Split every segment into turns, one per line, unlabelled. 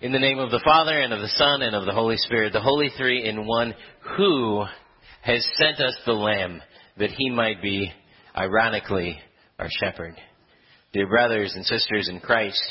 In the name of the Father, and of the Son, and of the Holy Spirit, the Holy Three in one, who has sent us the Lamb, that he might be, ironically, our shepherd. Dear brothers and sisters in Christ,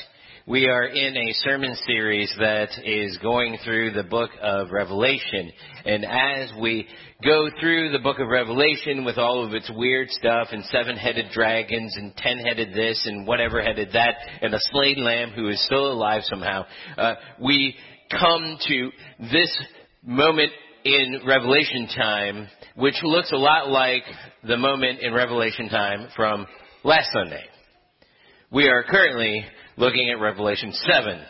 we are in a sermon series that is going through the book of Revelation. And as we go through the book of Revelation with all of its weird stuff and seven-headed dragons and ten-headed this and whatever headed that and a slain lamb who is still alive somehow, uh, we come to this moment in Revelation time, which looks a lot like the moment in Revelation time from last Sunday. We are currently looking at Revelation 7.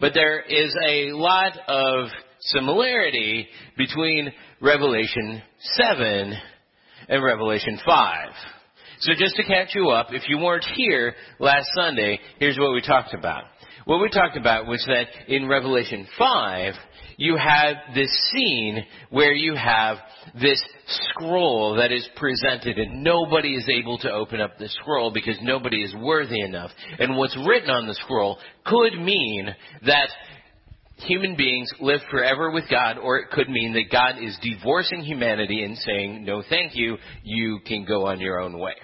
But there is a lot of similarity between Revelation 7 and Revelation 5. So just to catch you up, if you weren't here last Sunday, here's what we talked about. What we talked about was that in Revelation 5, you have this scene where you have this scroll that is presented and nobody is able to open up the scroll because nobody is worthy enough. And what's written on the scroll could mean that human beings live forever with God, or it could mean that God is divorcing humanity and saying, no thank you, you can go on your own way.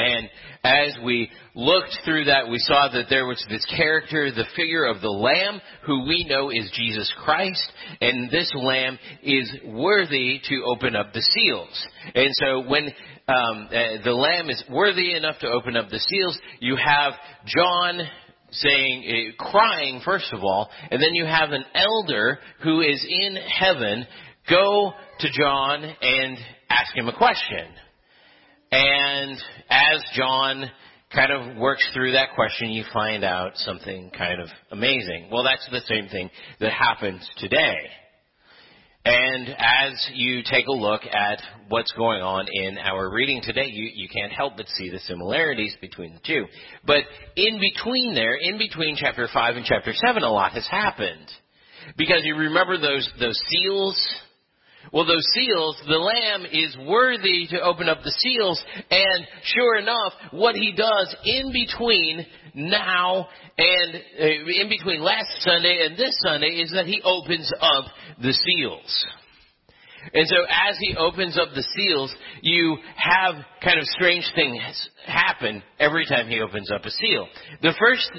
And as we looked through that, we saw that there was this character, the figure of the Lamb, who we know is Jesus Christ, and this Lamb is worthy to open up the seals. And so when um, uh, the Lamb is worthy enough to open up the seals, you have John saying, uh, crying first of all, and then you have an elder who is in heaven go to John and ask him a question. And as John kind of works through that question, you find out something kind of amazing. Well, that's the same thing that happens today. And as you take a look at what's going on in our reading today, you, you can't help but see the similarities between the two. But in between there, in between chapter 5 and chapter 7, a lot has happened. Because you remember those, those seals well, those seals, the lamb is worthy to open up the seals, and sure enough, what he does in between now and uh, in between last Sunday and this Sunday is that he opens up the seals. And so as he opens up the seals, you have kind of strange things happen every time he opens up a seal. The first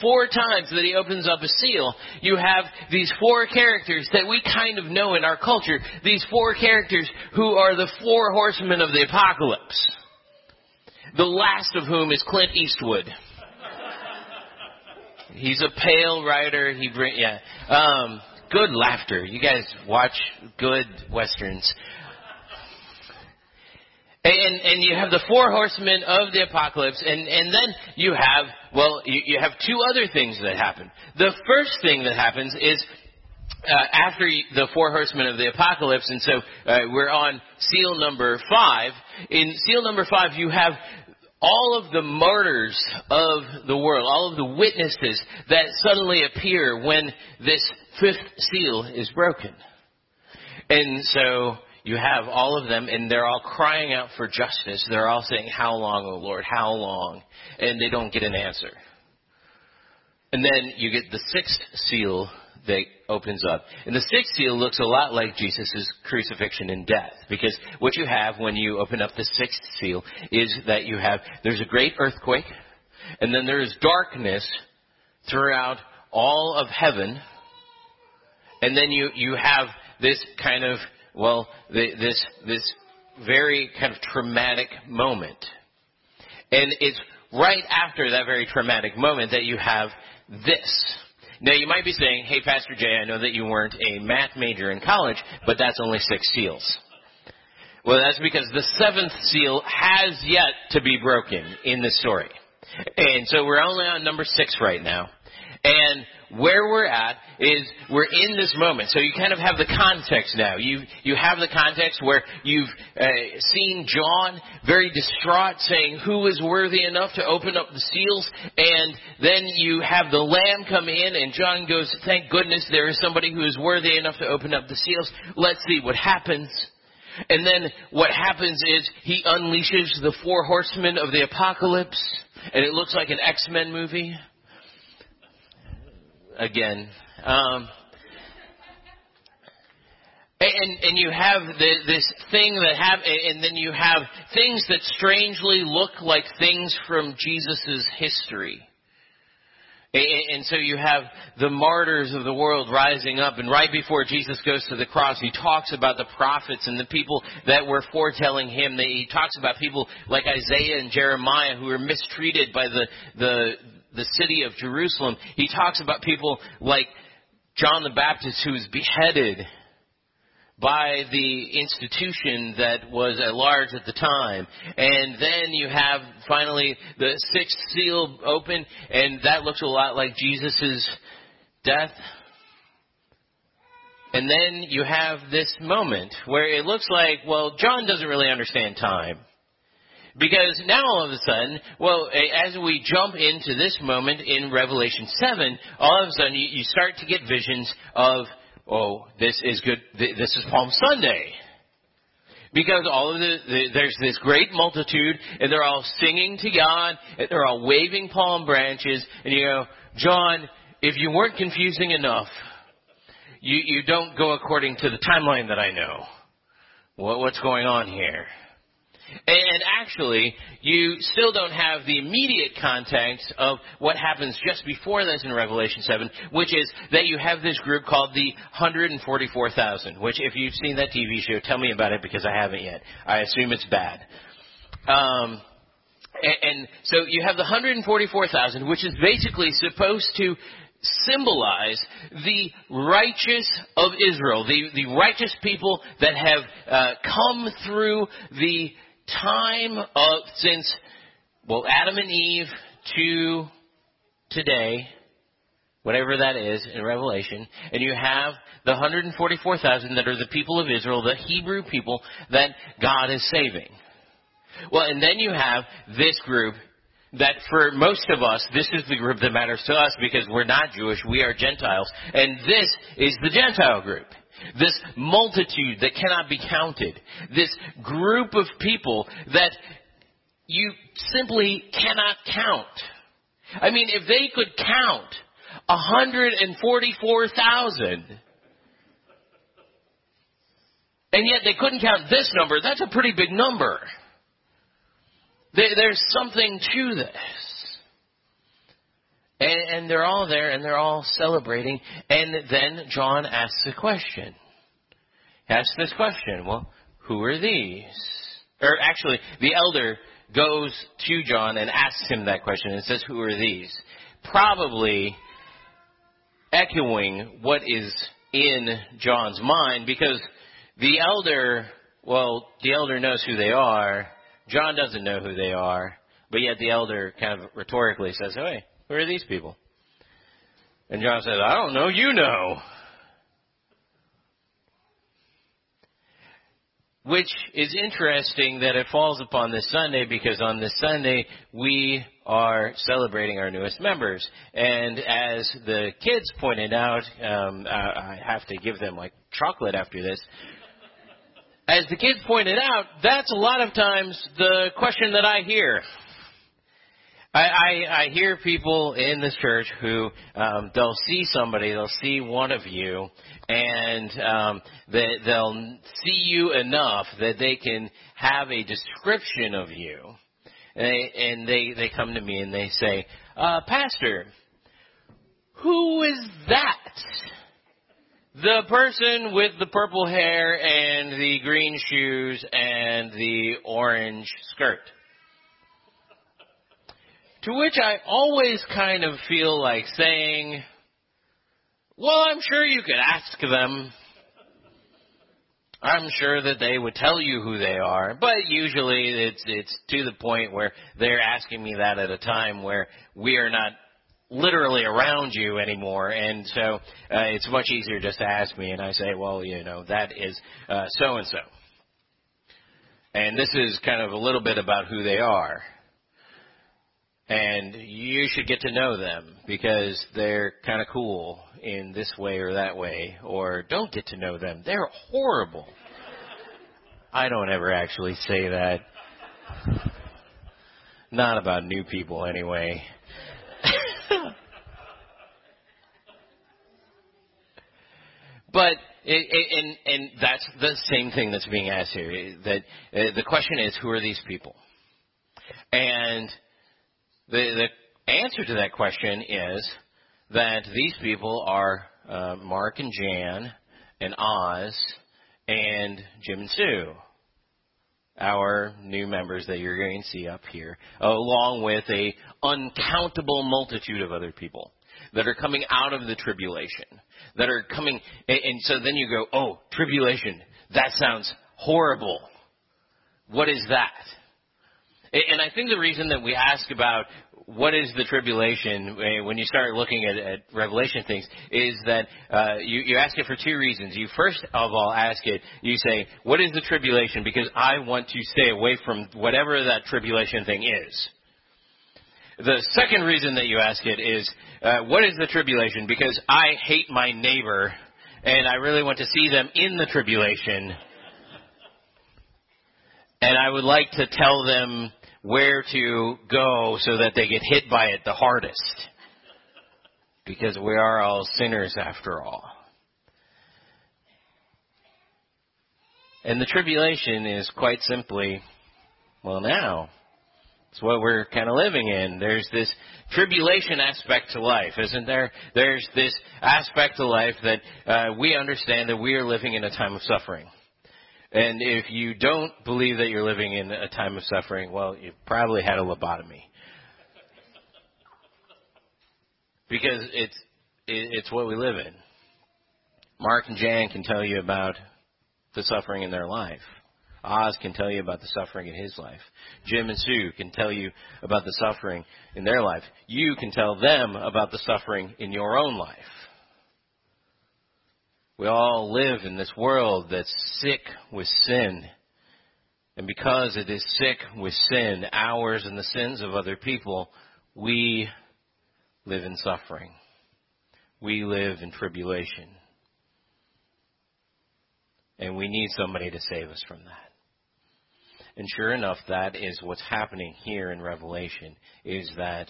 four times that he opens up a seal, you have these four characters that we kind of know in our culture. These four characters who are the four horsemen of the apocalypse. The last of whom is Clint Eastwood. He's a pale rider. He bring yeah. Um, good laughter. You guys watch good westerns. And, and you have the four horsemen of the apocalypse, and, and then you have, well, you, you have two other things that happen. The first thing that happens is uh, after the four horsemen of the apocalypse, and so uh, we're on seal number five. In seal number five, you have all of the martyrs of the world, all of the witnesses that suddenly appear when this fifth seal is broken. And so you have all of them, and they're all crying out for justice. They're all saying, How long, O Lord? How long? And they don't get an answer. And then you get the sixth seal that opens up. And the sixth seal looks a lot like Jesus' crucifixion and death. Because what you have when you open up the sixth seal is that you have, there's a great earthquake, and then there is darkness throughout all of heaven, and then you, you have this kind of well, the, this, this very kind of traumatic moment. And it's right after that very traumatic moment that you have this. Now you might be saying, hey Pastor Jay, I know that you weren't a math major in college, but that's only six seals. Well, that's because the seventh seal has yet to be broken in the story. And so we're only on number six right now. And where we're at is we're in this moment. So you kind of have the context now. You you have the context where you've uh, seen John very distraught saying who is worthy enough to open up the seals and then you have the lamb come in and John goes thank goodness there is somebody who is worthy enough to open up the seals. Let's see what happens. And then what happens is he unleashes the four horsemen of the apocalypse and it looks like an X-Men movie again. Um, and and you have the, this thing that have, and then you have things that strangely look like things from Jesus's history. And so you have the martyrs of the world rising up, and right before Jesus goes to the cross, he talks about the prophets and the people that were foretelling him. He talks about people like Isaiah and Jeremiah who were mistreated by the, the, the city of Jerusalem. He talks about people like John the Baptist who was beheaded by the institution that was at large at the time. And then you have finally the sixth seal open, and that looks a lot like Jesus' death. And then you have this moment where it looks like, well, John doesn't really understand time. Because now all of a sudden, well, as we jump into this moment in Revelation 7, all of a sudden you, you start to get visions of oh, this is good, this is Palm Sunday. Because all of the, the, there's this great multitude, and they're all singing to God, and they're all waving palm branches, and you go, John, if you weren't confusing enough, you, you don't go according to the timeline that I know. What, what's going on here? And actually, you still don't have the immediate context of what happens just before this in Revelation 7, which is that you have this group called the 144,000, which if you've seen that TV show, tell me about it because I haven't yet. I assume it's bad. Um, and, and so you have the 144,000, which is basically supposed to symbolize the righteous of Israel, the, the righteous people that have uh, come through the time of since well Adam and Eve to today, whatever that is in Revelation, and you have the 144,000 that are the people of Israel, the Hebrew people that God is saving. Well, and then you have this group that for most of us, this is the group that matters to us because we're not Jewish, we are Gentiles, and this is the Gentile group. This multitude that cannot be counted. This group of people that you simply cannot count. I mean, if they could count 144,000, and yet they couldn't count this number, that's a pretty big number. There's something to this. And, and they're all there and they're all celebrating. And then John asks a question. He asks this question, well, who are these? Or actually, the elder goes to John and asks him that question and says, who are these? Probably echoing what is in John's mind because the elder, well, the elder knows who they are. John doesn't know who they are. But yet the elder kind of rhetorically says, hey, who are these people? And John says, I don't know, you know. Which is interesting that it falls upon this Sunday because on this Sunday we are celebrating our newest members. And as the kids pointed out, um, I have to give them like chocolate after this. As the kids pointed out, that's a lot of times the question that I hear. I, I, I hear people in this church who um, they'll see somebody, they'll see one of you, and um, they, they'll see you enough that they can have a description of you, and they, and they, they come to me and they say, uh, Pastor, who is that? The person with the purple hair and the green shoes and the orange skirt. To which I always kind of feel like saying, well, I'm sure you could ask them. I'm sure that they would tell you who they are, but usually it's it's to the point where they're asking me that at a time where we are not literally around you anymore, and so uh, it's much easier just to ask me, and I say, well, you know, that is so and so, and this is kind of a little bit about who they are and you should get to know them because they're kind of cool in this way or that way or don't get to know them they're horrible i don't ever actually say that not about new people anyway but it, it, and and that's the same thing that's being asked here. That uh, the question is, who are these people? And the the answer to that question is that these people are uh, Mark and Jan and Oz and Jim and Sue, our new members that you're going to see up here, along with a uncountable multitude of other people that are coming out of the tribulation, that are coming, and, and so then you go, oh, tribulation, that sounds horrible. What is that? And I think the reason that we ask about what is the tribulation eh, when you start looking at, at Revelation things is that uh, you, you ask it for two reasons. You first of all ask it, you say, what is the tribulation? Because I want to stay away from whatever that tribulation thing is. The second reason that you ask it is, uh, what is the tribulation? Because I hate my neighbor and I really want to see them in the tribulation. And I would like to tell them where to go so that they get hit by it the hardest. Because we are all sinners after all. And the tribulation is quite simply, well now, it's what we're kind of living in. There's this tribulation aspect to life, isn't there? There's this aspect to life that uh, we understand that we are living in a time of suffering. And if you don't believe that you're living in a time of suffering, well, you probably had a lobotomy. Because it's it's what we live in. Mark and Jan can tell you about the suffering in their life. Oz can tell you about the suffering in his life. Jim and Sue can tell you about the suffering in their life. You can tell them about the suffering in your own life. We all live in this world that's sick with sin. And because it is sick with sin, ours and the sins of other people, we live in suffering. We live in tribulation. And we need somebody to save us from that. And sure enough, that is what's happening here in Revelation, is that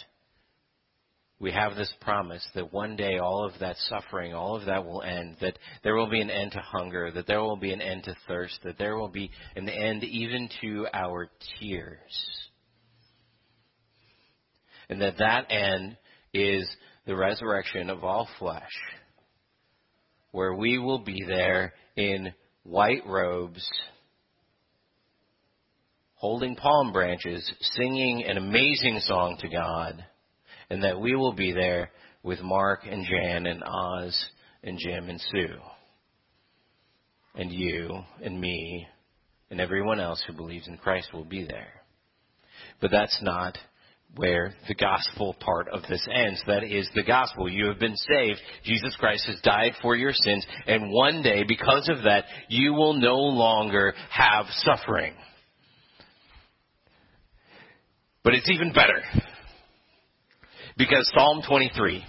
we have this promise that one day all of that suffering, all of that will end, that there will be an end to hunger, that there will be an end to thirst, that there will be an end even to our tears. And that that end is the resurrection of all flesh, where we will be there in white robes, holding palm branches, singing an amazing song to God, and that we will be there with Mark and Jan and Oz and Jim and Sue, and you and me and everyone else who believes in Christ will be there. But that's not where the gospel part of this ends. That is the gospel. You have been saved. Jesus Christ has died for your sins. And one day, because of that, you will no longer have suffering. But it's even better. Because Psalm 23.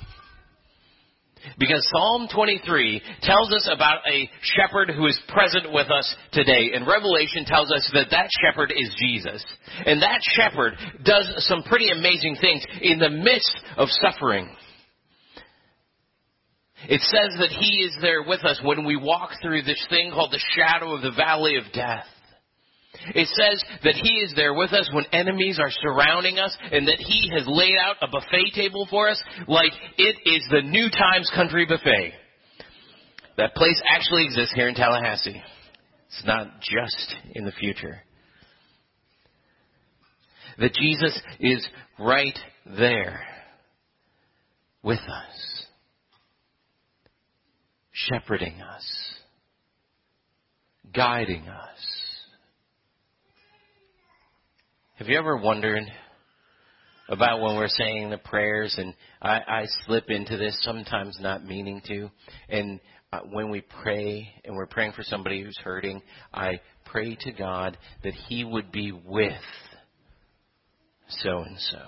Because Psalm 23 tells us about a shepherd who is present with us today. And Revelation tells us that that shepherd is Jesus. And that shepherd does some pretty amazing things in the midst of suffering. It says that He is there with us when we walk through this thing called the shadow of the valley of death. It says that He is there with us when enemies are surrounding us and that He has laid out a buffet table for us like it is the New Times Country Buffet. That place actually exists here in Tallahassee. It's not just in the future. That Jesus is right there with us, shepherding us, guiding us have you ever wondered about when we're saying the prayers and I, I slip into this sometimes not meaning to? And uh, when we pray and we're praying for somebody who's hurting, I pray to God that He would be with so and so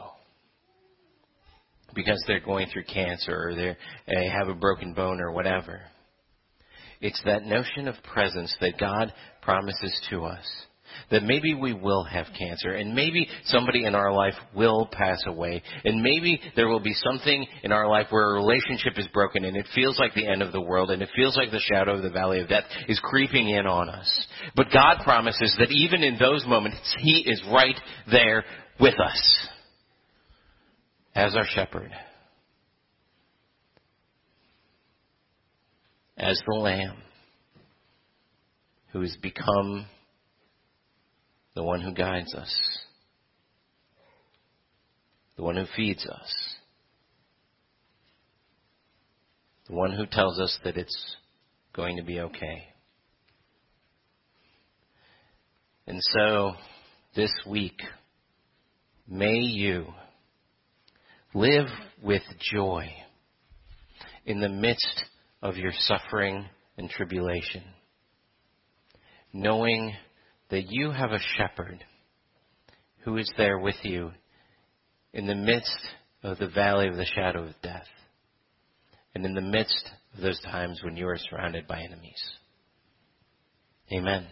because they're going through cancer or they have a broken bone or whatever. It's that notion of presence that God promises to us that maybe we will have cancer and maybe somebody in our life will pass away and maybe there will be something in our life where a relationship is broken and it feels like the end of the world and it feels like the shadow of the valley of death is creeping in on us. But God promises that even in those moments, He is right there with us as our shepherd. As the lamb who has become the one who guides us, the one who feeds us, the one who tells us that it's going to be okay. And so, this week, may you live with joy in the midst of your suffering and tribulation, knowing that you have a shepherd who is there with you in the midst of the valley of the shadow of death and in the midst of those times when you are surrounded by enemies. Amen.